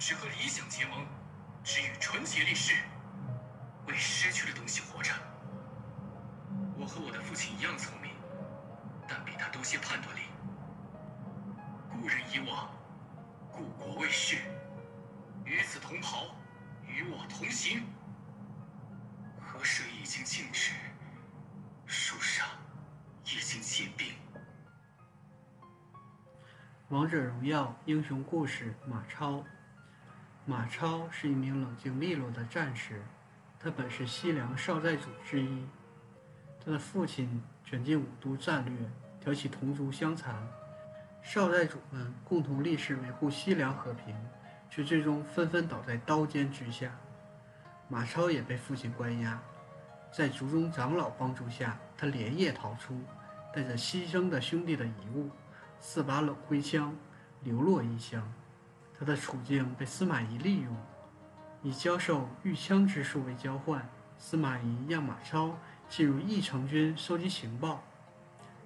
只和理想结盟，只与纯洁立誓，为失去的东西活着。我和我的父亲一样聪明，但比他多些判断力。故人已往，故国未逝。与子同袍，与我同行。河水已经静止，树上已经结冰。王者荣耀英雄故事：马超。马超是一名冷静利落的战士，他本是西凉少寨主之一。他的父亲卷进武都战略，挑起同族相残，少寨主们共同立誓维护西凉和平，却最终纷纷倒在刀尖之下。马超也被父亲关押，在族中长老帮助下，他连夜逃出，带着牺牲的兄弟的遗物，四把冷灰枪，流落异乡。他的处境被司马懿利用，以教授御枪之术为交换，司马懿让马超。进入义城军收集情报，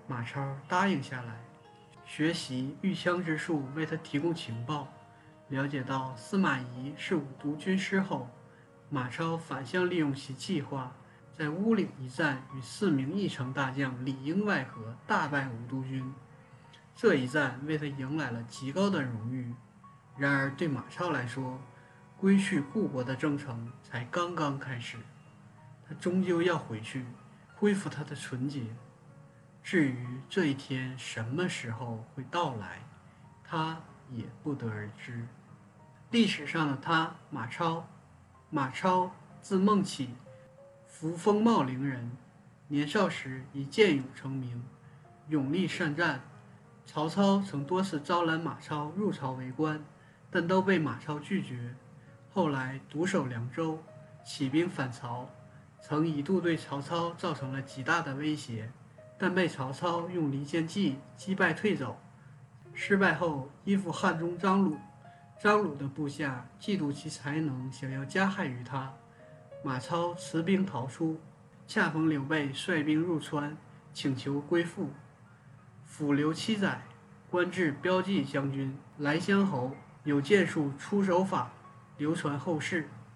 马超答应下来，学习御枪之术，为他提供情报。了解到司马懿是五都军师后，马超反向利用其计划，在乌岭一战与四名义城大将里应外合，大败五都军。这一战为他迎来了极高的荣誉。然而对马超来说，归去故国的征程才刚刚开始。他终究要回去，恢复他的纯洁。至于这一天什么时候会到来，他也不得而知。历史上的他，马超，马超字孟起，扶风茂陵人。年少时以剑勇成名，勇力善战。曹操曾多次招揽马超入朝为官，但都被马超拒绝。后来独守凉州，起兵反曹。曾一度对曹操造成了极大的威胁，但被曹操用离间计击败退走。失败后依附汉中张鲁，张鲁的部下嫉妒其才能，想要加害于他。马超辞兵逃出，恰逢刘备率兵入川，请求归附。辅留七载，官至骠骑将军、来乡侯，有剑术出手法，流传后世。